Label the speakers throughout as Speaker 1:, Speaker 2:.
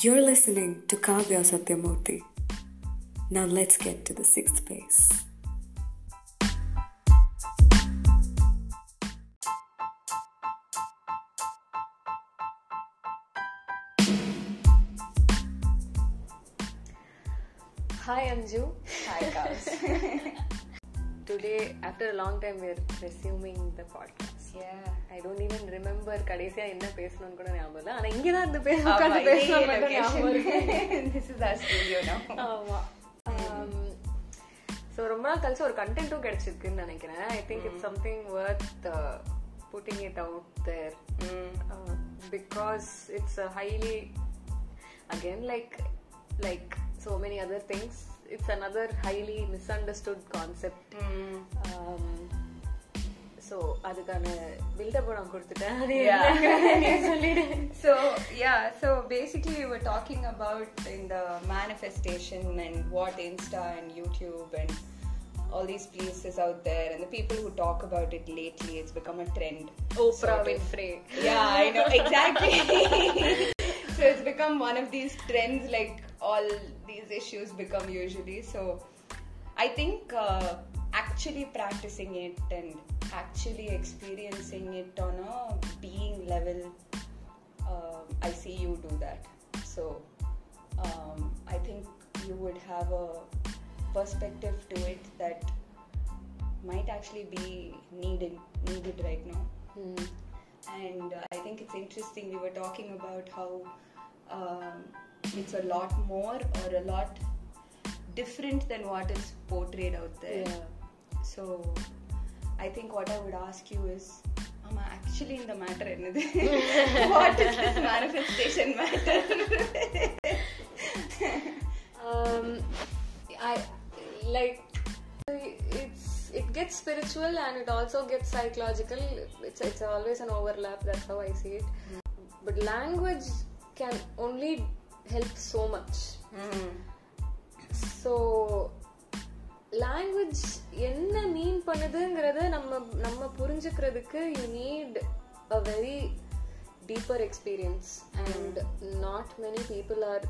Speaker 1: You're listening to Kavya Satyamurthy. Now let's get to the sixth base.
Speaker 2: Hi Anju.
Speaker 3: Hi, Kavs.
Speaker 2: Today, after a long time, we're resuming the podcast.
Speaker 3: Yeah.
Speaker 2: I don't even remember கடைசியா என்ன பேசணும்னு கூட ஞாபகம் இல்லை. ஆனா இங்க தான் இந்த பேச உட்கார்ந்து பேசணும் ஞாபகம் இருக்கு. ஆமா. ஸோ ரொம்ப நாள் கழிச்சு ஒரு கண்டென்ட்டும் கிடைச்சிருக்குன்னு நினைக்கிறேன். I think it's something worth putting it out there because it's a highly again like like so many other things it's another highly misunderstood concept so அதுக்கான பில்டப் நான் கொடுத்துட்டேன் அது
Speaker 3: Yeah.
Speaker 2: என்னங்கிறத நீ சொல்லிடு
Speaker 3: So yeah, so basically we were talking about in the manifestation and what Insta and YouTube and all these places out there and the people who talk about it lately, it's become a trend.
Speaker 2: Oprah
Speaker 3: Sort of.
Speaker 2: Winfrey.
Speaker 3: Yeah, I know exactly. so it's become one of these trends, like all these issues become usually. So I think uh, actually practicing it and actually experiencing it on a being level, um, I see you do that. So um, I think you would have a perspective to it that might actually be needed needed right now and uh, I think it's interesting. We were talking about how um, it's a lot more or a lot different than what is portrayed out there.
Speaker 2: Yeah.
Speaker 3: So I think what I would ask you is, am I actually in the matter? what is this manifestation matter?
Speaker 2: um, I like it's it gets spiritual and it also gets psychological. It's it's always an overlap. That's how I see it. But language can only help so much. Hmm. So language என்ன mean பண்ணுதுங்கிறத நம்ம நம்ம புரிஞ்சுக்கிறதுக்கு you need a very deeper experience and not many people are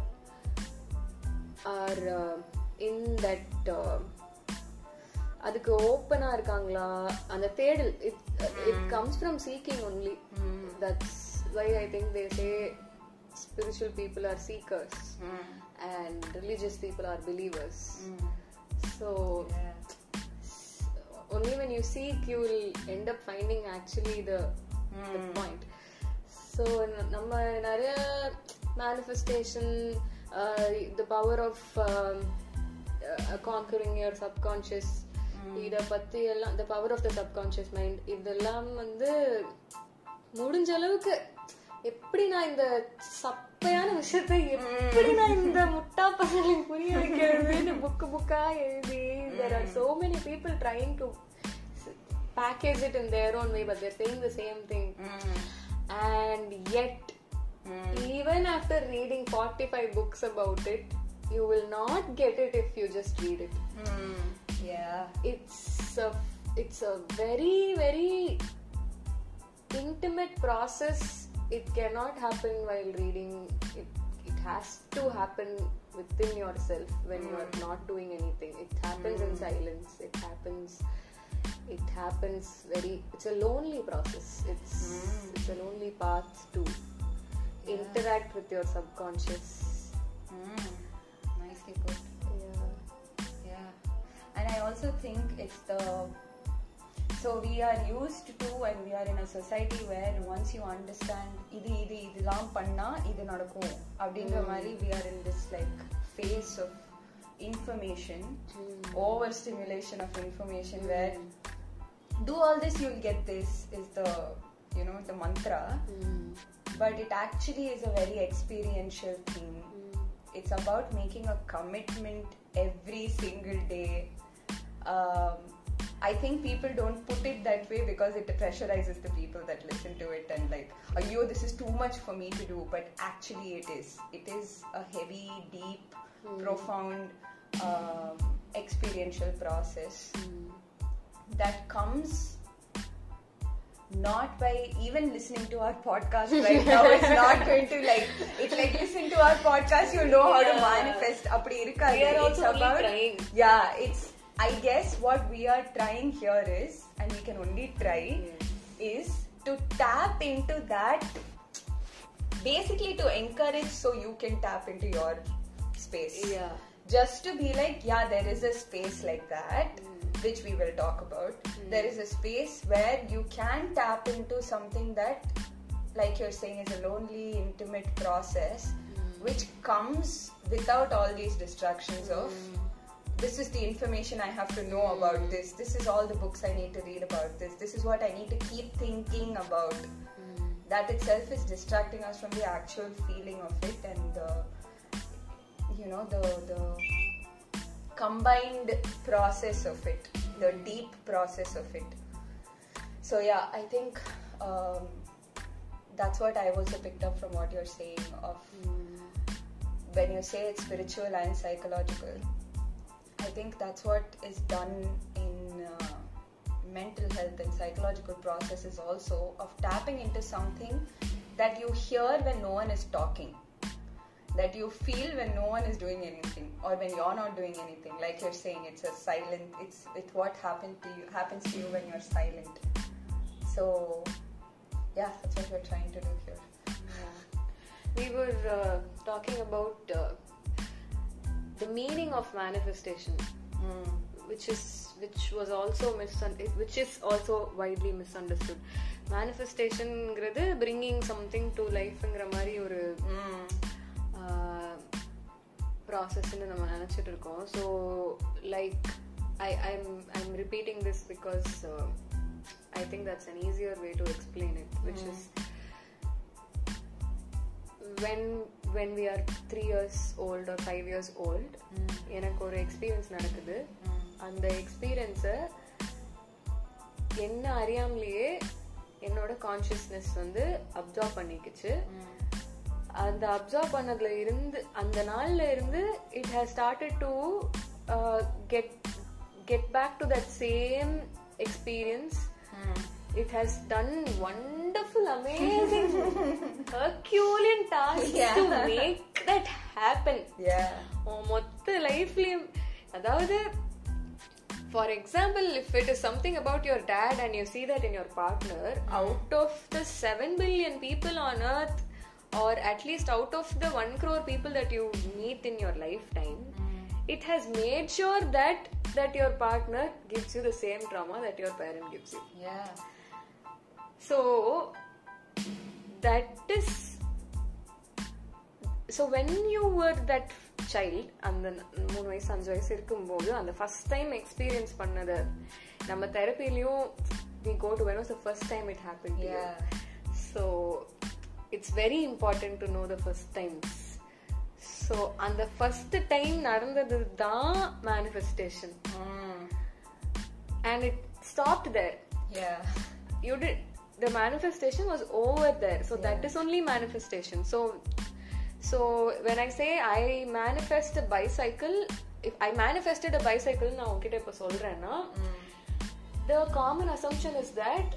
Speaker 2: are in that அதுக்கு ஓப்பனா இருக்காங்களா? அந்த தேடல் it it comes from seeking only that's why I think they say spiritual people are seekers. And religious people are believers. So only when you seek, you will end up finding actually the, mm. So நம்ம நிறைய manifestation the power of conquering your subconscious இதை பற்றி எல்லாம் the power of the subconscious mind இதெல்லாம் வந்து முடிஞ்ச அளவுக்கு எப்படி நான் இந்த சப் சப்பையான விஷயத்த எப்படி நான் இந்த முட்டா பசங்களுக்கு புரிய வைக்கிறதுன்னு புக்கு புக்கா எழுதி there are so many people trying to package it in their own way but they're saying the same thing and yet even after reading 45 books about it you will not get it if you just read it
Speaker 3: yeah
Speaker 2: it's a it's a very very intimate process it cannot happen while reading. It it has to happen within yourself when you are hmm. not doing anything. It happens in hmm. silence. It happens it happens very it's a lonely process. It's hmm. it's a lonely path to interact with your subconscious.
Speaker 3: Mm. nicely put.
Speaker 2: Yeah.
Speaker 3: Yeah, and I also think it's the so we are used to and we are in a society where once you understand இது இது இதெல்லாம் பண்ணா இது நடக்கும் அப்படிங்கிற மாதிரி we are in this like phase of information over stimulation of information where do all this you'll get this is the you know the mantra but it actually is a very experiential thing it's about making a commitment every single day um, i think people don't put it that way because it pressurizes the people that listen to it and like yo this is too much for me to do but actually it is it is a heavy deep profound um, experiential process that comes not by even listening to our podcast right now. It's not going to like it's like listen to our podcast, you know how to
Speaker 2: Yeah.
Speaker 3: manifest. அப்படி இருக்காது.
Speaker 2: We are
Speaker 3: It's
Speaker 2: also only
Speaker 3: about-
Speaker 2: trying.
Speaker 3: Yeah, it's I guess what we are trying here is, and we can only try, is to tap into that basically to encourage so you can tap into your space.
Speaker 2: Yeah.
Speaker 3: just to be like yeah there is a space like that mm. which we will talk about. Mm. There is a space where you can tap into something that like you're saying is a lonely intimate process mm. which comes without all these distractions of this is the information I have to know about this. This is all the books I need to read about this. This is what I need to keep thinking about. Hmm. That itself is distracting us from the actual feeling of it and the, you know, the the combined process of it, the hmm. deep process of it. So yeah, I think um, that's what I also picked up from what you're saying of hmm. when you say it's spiritual and psychological. I think that's what is done in uh, mental health and psychological processes also of tapping into something that you hear when no one is talking that you feel when no one is doing anything or when you're not doing anything. Like you're saying it's a silent it's it's what happened to you happens to you when you're silent. So yeah that's what we're trying to do here.
Speaker 2: We were uh, talking about uh, the meaning of manifestation which is which was also misun- which is also widely misunderstood manifestationங்கிறது bringing something to lifeங்கிற மாதிரி ஒரு ப்ராசஸ்ன்னு நம்ம நினச்சிட்டு இருக்கோம் so like I I'm I'm repeating this because I think that's an easier way to explain it which is when when we are three years old or five years old எனக்கு ஒரு experience நடக்குது. அந்த எக்ஸ்பீரியன்ஸை என்ன அறியாமலேயே என்னோட consciousness வந்து observe பண்ணிக்கிச்சு. அந்த அப்சர்வ் பண்ணதுல இருந்து அந்த நாள்ல இருந்து it has started to get get back to that same experience it has done wonderful, amazing, Herculean tasks to make that happen.
Speaker 3: yeah
Speaker 2: உன் மொத்த லைஃப்லயும் அதாவது for example if it is something about your date and you see that in your partner out of the seven billion people on அர்த் or at least out of the one crore people that you meet in your lifetime it has made sure that that your partner gives you the same trauma that your parent gives you
Speaker 3: yeah
Speaker 2: So that is so when you were that child அந்த மூணு வயசு அஞ்சு வயசு இருக்கும்போது அந்த first time experience பண்ணத நம்ம தெரப்பிலையும் we go to when was the first time it happen
Speaker 3: Yeah.
Speaker 2: So it's very important to know the first times so அந்த ஃபர்ஸ்ட் டைம் நடந்தது தான்
Speaker 3: manifestation.
Speaker 2: And it stopped there
Speaker 3: yeah.
Speaker 2: You did the manifestation was over there so that is only manifestation so so when i say i manifest a bicycle if i manifested a bicycle நான் உங்ககிட்ட இப்ப சொல்றேன்னா the common assumption is that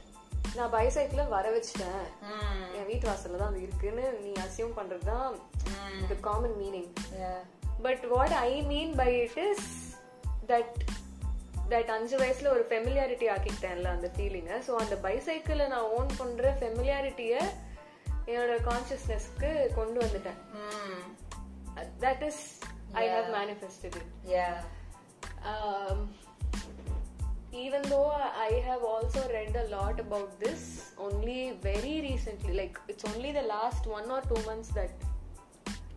Speaker 2: நான் பைசைக்கிள வர வச்சிட்டேன் என் வீட்டு வாசல்ல தான் அது இருக்குன்னு நீ அசியூம் பண்றது தான் the common meaning
Speaker 3: yeah
Speaker 2: but what I mean by it is that that அஞ்சு வயசுல ஒரு ஃபெமிலியாரிட்டி ஆக்கிக்கிட்டேன்ல அந்த ஃபீலிங்கை ஸோ அந்த பைசைக்கிளை நான் ஓன் பண்ற ஃபெமிலியாரிட்டியை என்னோட கான்சியஸ்னஸ்க்கு கொண்டு வந்துட்டேன். That is I have manifested
Speaker 3: it
Speaker 2: um, even though I have also read a lot about this, only very recently, like it's only the last one or two months that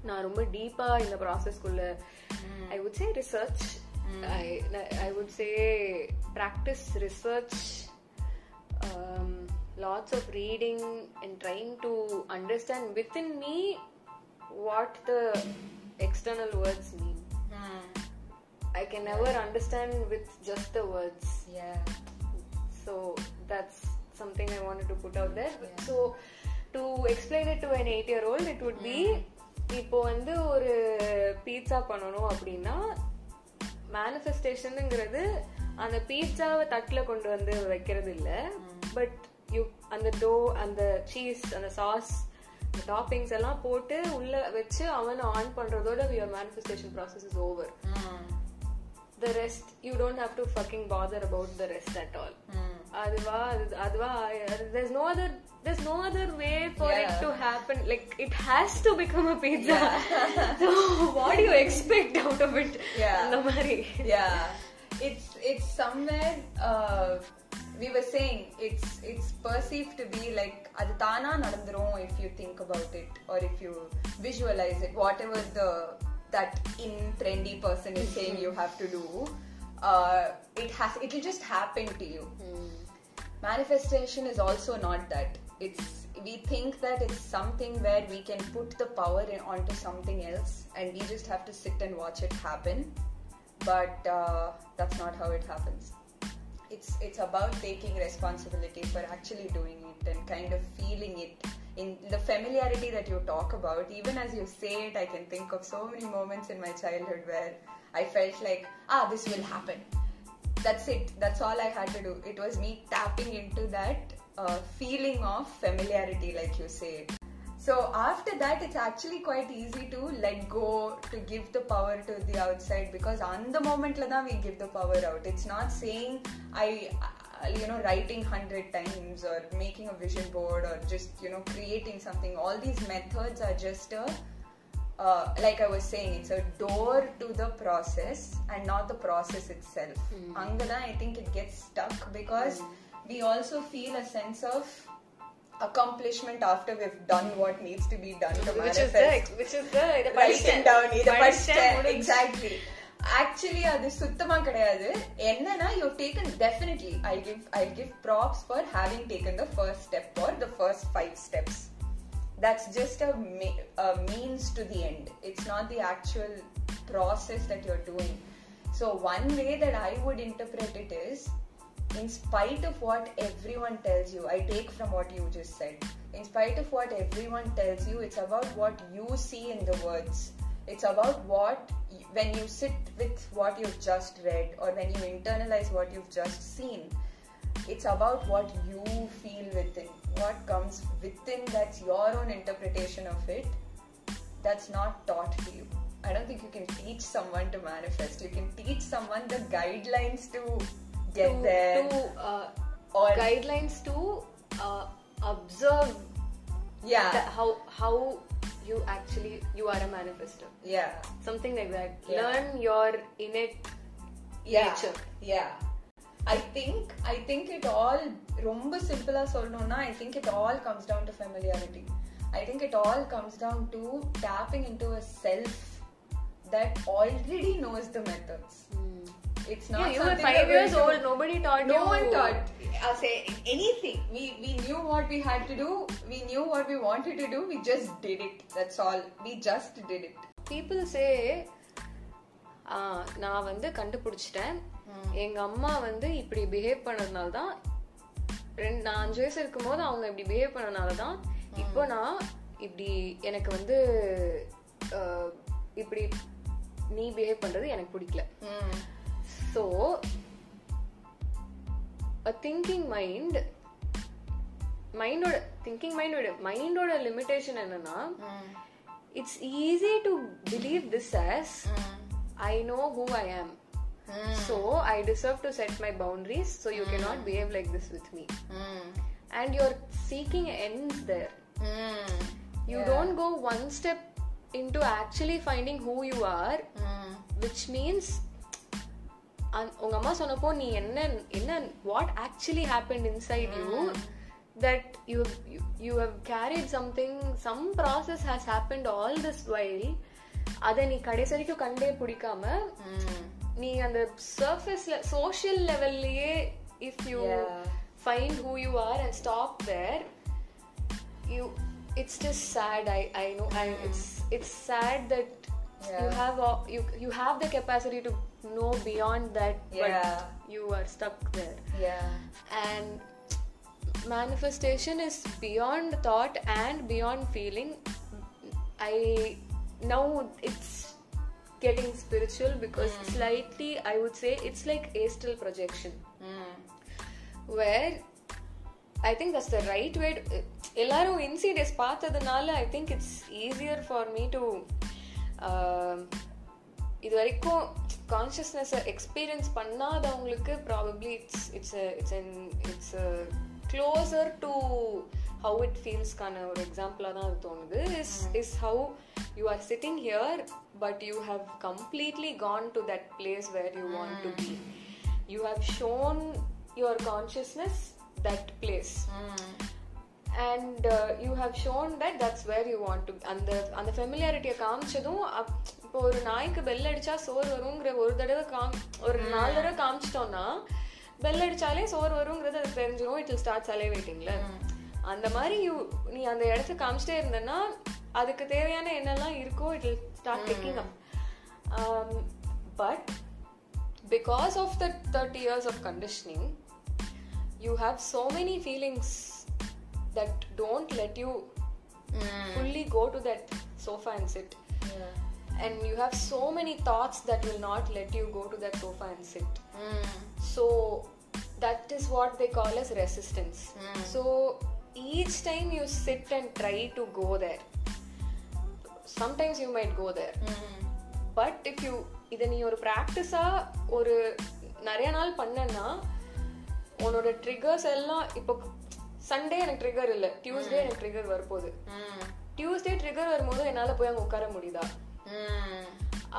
Speaker 2: நான் ரொம்ப டீப்பா இந்த ப்ராசஸ்க்குள்ள I would say research I I would say practice research lots of reading and trying to understand with in me what the external words mean
Speaker 3: mm.
Speaker 2: I can never understand with just the words.
Speaker 3: yeah
Speaker 2: So that's something I wanted to put out there. So to explain it to an eight year old, it would be இப்போ வந்து ஒரு pizza பண்ணணும் அப்படின்னா மேனிஃபெஸ்டேஷனுங்கிறது அந்த பீட்சாவை தட்டில் கொண்டு வந்து வைக்கிறது இல்லை பட் யூ அந்த டோ அந்த சீஸ் அந்த சாஸ் டாப்பிங்ஸ் எல்லாம் போட்டு உள்ள வச்சு அவனை on பண்றதோட your manifestation process is over the rest you don't have to fucking bother about the rest at all அதுவா அது- அதுவா there's no other there's no other way for it
Speaker 3: Yeah.
Speaker 2: to happen like it has to become a pizza so what do you expect out of it
Speaker 3: Yeah.
Speaker 2: அந்த மாதிரி
Speaker 3: yeah it's it's somewhere uh, we were saying it's it's perceived to be like அது தானா நடந்துரும் if you think about it or if you visualize it whatever the that in trendy person is saying you have to do uh, it has it will just happen to you manifestation is also not that. It's we think that it's something where we can put the power in, onto something else and we just have to sit and watch it happen. But uh, that's not how it happens. It's it's about taking responsibility for actually doing it and kind of feeling it. In the familiarity that you talk about even as you say it i can think of so many moments in my childhood where i felt like ah this will happen that's it. That's all i had to do. It was me tapping into that uh, feeling of familiarity like you say. So after that it's actually quite easy to let go to give the power to the outside because on the moment la dhaan we give the power out. It's not saying i uh, you know writing 100 times or making a vision board or just you know creating something. All these methods are just a uh, like I was saying, it's a door to the process and not the process itself. Angada, I think it gets stuck because we also feel a sense of accomplishment after we've done what needs to be done to
Speaker 2: which is
Speaker 3: manifest.
Speaker 2: the which is the இத
Speaker 3: writing
Speaker 2: படிச்சிட்டேன்.
Speaker 3: down இத
Speaker 2: படிச்சிட்டேன்,
Speaker 3: படிச்சிட்டேன்
Speaker 2: முடிஞ்சு.
Speaker 3: exactly actually அது சுத்தமா கிடையாது என்னன்னா you have taken definitely I give I give props for having taken the first step or the first five steps that's just a, a means to the end it's not the actual process that you're doing so one way that I would interpret it is in spite of what everyone tells you, I take from what you just said. In spite of what everyone tells you, it's about what you see in the words. It's about what, when you sit with what you've just read or when you internalize what you've just seen, it's about what you feel within. What comes within that's your own interpretation of it that's not taught to you. I don't think you can teach someone to manifest. You can teach someone the guidelines to get
Speaker 2: to,
Speaker 3: there.
Speaker 2: to uh,
Speaker 3: Or-
Speaker 2: guidelines to uh, observe
Speaker 3: yeah,
Speaker 2: the- how how you actually you are a manifester
Speaker 3: yeah,
Speaker 2: something like that
Speaker 3: Yeah.
Speaker 2: learn your innate
Speaker 3: yeah,
Speaker 2: nature
Speaker 3: yeah. I think I think it all ரொம்ப சிம்பிளா சொல்லணும்னா I think it all comes down to familiarity. I think it all comes down to tapping into a self that already knows the methods. It's not
Speaker 2: yeah, you were
Speaker 3: something
Speaker 2: five
Speaker 3: that
Speaker 2: years
Speaker 3: we'll do.
Speaker 2: old nobody taught
Speaker 3: no
Speaker 2: you
Speaker 3: one taught us anything we we knew what we had to do we knew what we wanted to do we just did it that's all we just did it
Speaker 2: people say ஆ, நான் வந்து கண்டுபிடிச்சிட்டேன் எங்க அம்மா வந்து இப்படி behave பண்ணதுனால தான் ரெண்டு நான் அஞ்சு வயசு இருக்கும்போது அவங்க இப்படி பிஹேவ் பண்ணனால தான் இப்போ நான் இப்படி எனக்கு வந்து இப்படி நீ பிஹேவ் பண்றது எனக்கு பிடிக்கல. ஸோ திங்கிங் மைண்ட் மைண்டோட திங்கிங் மைண்டோட மைண்டோட லிமிட்டேஷன் என்னன்னா it's easy to believe this as I know who I am so I deserve to set my boundaries so U can not behave like this with me and you're seeking ends there you don't go one step into actually finding who you are which means அந்- உங்க அம்மா சொன்னப்போ நீ என்ன என்ன what actually happen inside you that you you have carried something some process has happened all this while அதை நீ கடைசி வரைக்கும் கண்டே பிடிக்காம நீ அந்த சர்ஃபேஸ்ல social லெவல்லயே if you
Speaker 3: Yeah.
Speaker 2: Find who you are and stop there you it's just sad i i know i it's it's sad that you
Speaker 3: Yeah.
Speaker 2: have a, you you have the capacity to know beyond that
Speaker 3: Yeah.
Speaker 2: but you are stuck there
Speaker 3: yeah
Speaker 2: and manifestation is beyond thought and beyond feeling i now it's getting spiritual because slightly i would say it's like astral projection. Where I think that's the right way எல்லாரும் Insidious பார்த்ததுனால I think it's easier for me to இது வரைக்கும் கான்ஷியஸ்னஸை experience பண்ணாதவங்களுக்கு probably it's it's it's it's closer to how it ஃபீல்ஸ்க்கான ஒரு எக்ஸாம்பிளாக தான் அது தோணுது. Is is how you are sitting here but you have completely gone to that place where you want mm. to be. Hmm. You have shown your consciousness that and you have shown that that's where you want to அந்த அந்த ஃபெமிலியாரிட்டியை காமிச்சதும் இப்போ ஒரு நாய்க்கு bell அடிச்சா சோறு வருங்கிற ஒரு தடவை com ஒரு hmm. நாலு தடவை காமிச்சிட்டோம்னா பெல் அடிச்சாலே சோறு வருங்கிறது அது தெரிஞ்சிடும் இட் வில் ஸ்டார்ட் அலைவேட்டிங்ல அந்த மாதிரி யூ நீ அந்த இடத்த காமிச்சிட்டே இருந்தேன்னா அதுக்கு தேவையான என்னெல்லாம் இருக்கோ it start taking up but because of the 30 years of conditioning you have so many feelings that don't let you fully go to that sofa and sit and you have so many thoughts that will not let you go to that sofa and sit so that is what they call as resistance so each time you sit and try to go there sometimes you might go there. But if you இதை நீ ஒரு ப்ராக்டிஸாக ஒரு நிறைய நாள் பண்ணனா உன்னோட triggers எல்லாம் இப்போ சண்டே எனக்கு ட்ரிகர் இல்லை. டியூஸ்டே எனக்கு ட்ரிகர் வரப்போகுது. டியூஸ்டே ட்ரிகர் வரும்போது என்னால் போய் அங்கே உட்கார முடியுதா?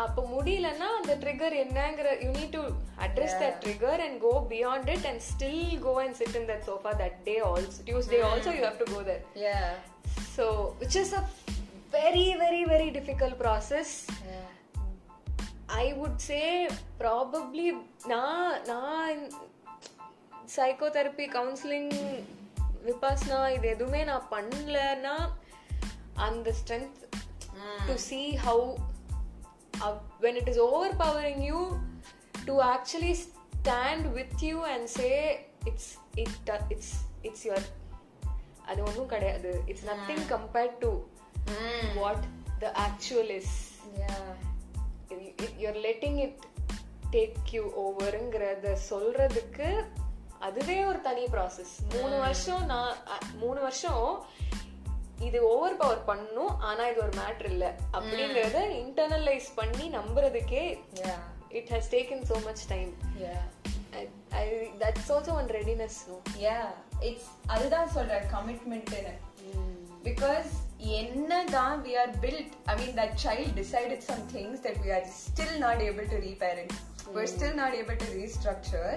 Speaker 2: அப்போ முடியலன்னா அந்த ட்ரிகர் என்னங்கிற you need to address that trigger and go beyond it and still go and sit in that sofa that day also Tuesday also you have to go that
Speaker 3: yeah.
Speaker 2: So which is a very very very difficult process I would say probably நான் நான் psycho therapy counselling விபாஸ்னா இது எதுவுமே நான் பண்ணலன்னா அந்த strength to see how when it is overpowering you to actually stand with you and say it's it it's it's your அது ஒன்றும் கிடையாது. It's nothing compared to what the actual is
Speaker 3: yeah.
Speaker 2: You're letting it take you ஓவருங்கிறத சொல்றதுக்கு அதுவே ஒரு தனி process மூணு வருஷம் நான் மூணு வருஷம் இது ஓவர் பவர் பண்ணும் ஆனா இது ஒரு மேட்ரு இல்ல. அப்படிங்கறத இன்டர்னலைஸ் பண்ணி நம்புறதுக்கே it has taken so much time
Speaker 3: yeah.
Speaker 2: That's also one readiness
Speaker 3: yeah. It's அதுதான் சொல்ற கமிட்மெண்ட்னு because என்னதான் we are built i mean that child decided some things that we are still not able to reparent we're still not able to restructure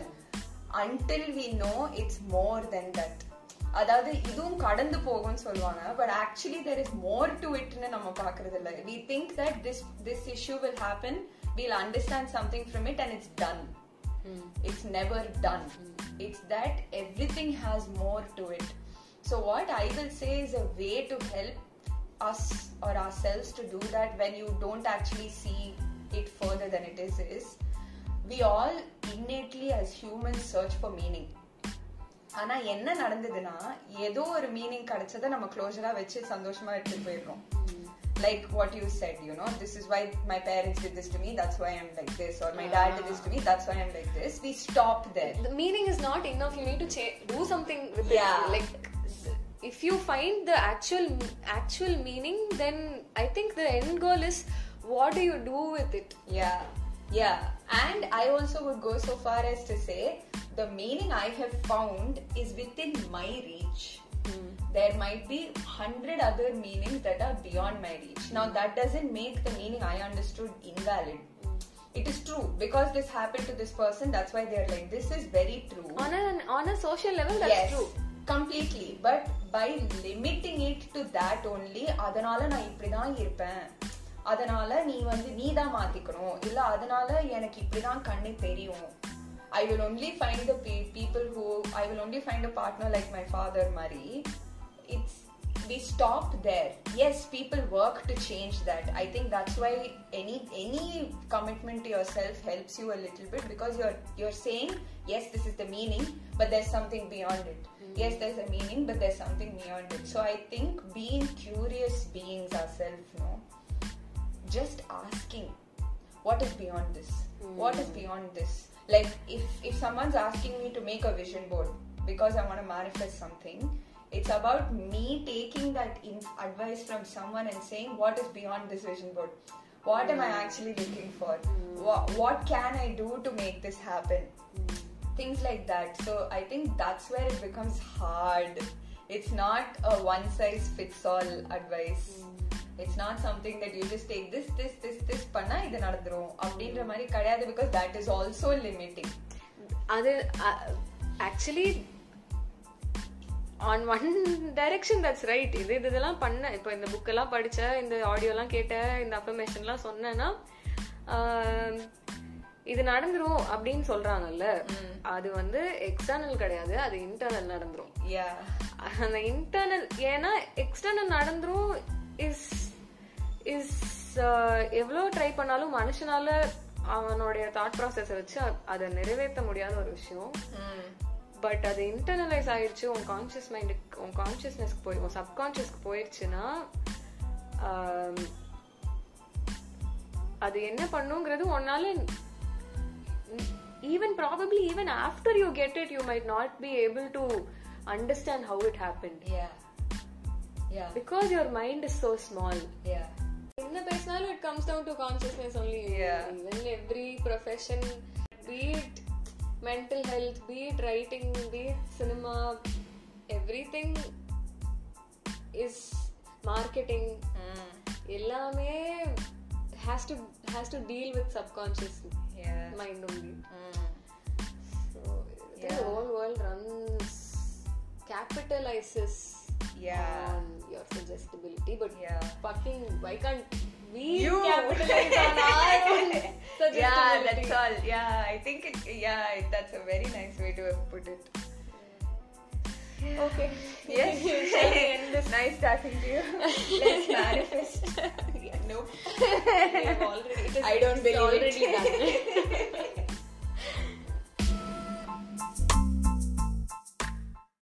Speaker 3: until we know it's more than that அதாவது இதுவும் கடந்து போகும்னு சொல்லுவாங்க but actually there is more to இட்னு நம்ம பாக்குறது இல்ல we think that this this issue will happen we'll understand something from it and it's ton it's never done it's that everything has more to it so what i will say is a way to help us or ourselves to do that when you don't actually see it further than it is is we all innately as humans search for meaning ஆனா என்ன நடந்ததுன்னா ஏதோ ஒரு meaning கிடைச்சதை நம்ம க்ளோஸரா வச்சு சந்தோஷமா எடுத்துட்டு போயிடுறோம் like what you said you know this is why my parents did this to me that's why i'm like this or my dad did this to me that's why i'm like this we stop there
Speaker 2: the meaning is not enough you need to cha- do something with
Speaker 3: Yeah.
Speaker 2: it like if you find the actual actual meaning then i think the end goal is what do you do with it
Speaker 3: Yeah, yeah. And I also would go so far as to say the meaning I have found is within my reach. Hmm. There might be hundred other meanings that are beyond my reach. Now hmm. that doesn't make the meaning I understood invalid. It is true because this happened to this person. That's why they're like, this is very true.
Speaker 2: on a on a social level that's
Speaker 3: yes,
Speaker 2: true
Speaker 3: completely. But by limiting it to that only, அதனால நான் இப்படிதான் இருப்பேன் அதனால நீ வந்து நீ தான் மாத்திக்கணும் இல்ல அதனால எனக்கு இப்படிதான் கண்ணு தெரியும் I will only find the people who I will only find a partner like my father மாதிரி it's we stopped there yes people work to change that i think that's why any any commitment to yourself helps you a little bit because you're you're saying yes this is the meaning but there's something beyond it yes there's a meaning but there's something beyond it so i think being curious beings ourselves no just asking what is beyond this what is hmm. beyond this like if if someone's asking me to make a vision board because I want to manifest something. It's about me taking that in- advice from someone and saying what is beyond this vision board. What am I hmm. actually looking for? Hmm. What, what can I do to make this happen? Things like that. So I think that's where it becomes hard. It's not a one size fits all advice. It's not something that you just take this, this, this, this பண்ணா இது நடந்துரும் அப்படின்ற மாதிரி கிடையாது because that is also limiting.
Speaker 2: அது actually on one direction that's right இது இது இதெல்லாம் பண்ண இப்போ இந்த புக்கெல்லாம் படிச்ச இந்த ஆடியோலாம் கேட்ட இந்த அஃபர்மேஷன்லாம் சொன்னேன்னா இது நடந்துரும் அப்படின்னு சொல்றாங்கல்ல அது வந்து எக்ஸ்டர்னல் கிடையாது அது இன்டர்னல் நடந்துரும். அந்த இன்டர்னல் ஏன்னா எக்ஸ்டர்னல் நடந்துரும் இஸ் இஸ் எவ்வளோ ட்ரை பண்ணாலும் மனுஷனால அவனுடைய தாட் ப்ராசஸை வச்சு அதை நிறைவேற்ற முடியாத ஒரு விஷயம். பட் அது இன்டர்னலைஸ் ஆயிடுச்சு உன் கான்ஷியஸ் மைண்டுக்கு உன் கான்ஷியஸ்னஸ்க்கு போய் உன் சப்கான்ஷியஸ்க்கு போயிடுச்சுன்னா அது என்ன பண்ணுங்கிறது உன்னால even probably even after you get it you might not be able to understand how it happen
Speaker 3: Yeah. Yeah.
Speaker 2: Because your mind is so small
Speaker 3: Yeah.
Speaker 2: என்ன பேசினாலும் it comes down to consciousness only
Speaker 3: Yeah.
Speaker 2: Even every profession beat mental health beat writing beat cinema every thing is marketing
Speaker 3: Mm.
Speaker 2: எல்லாமே has to has to deal with subconscious
Speaker 3: yeah.
Speaker 2: mind only.
Speaker 3: Mm.
Speaker 2: So yeah. the whole world runs capitalizes
Speaker 3: yeah.
Speaker 2: on your suggestibility, but
Speaker 3: yeah.
Speaker 2: fucking why can't we
Speaker 3: you.
Speaker 2: capitalize on our own suggestibility?
Speaker 3: Yeah, that's all. Yeah, I think it. Yeah, that's a very nice way to put it
Speaker 2: okay
Speaker 3: Yes.
Speaker 2: end this
Speaker 3: nice talking to you. Let's manifest. Nope.
Speaker 2: we have already
Speaker 3: I don't believe
Speaker 2: already
Speaker 3: it.
Speaker 2: done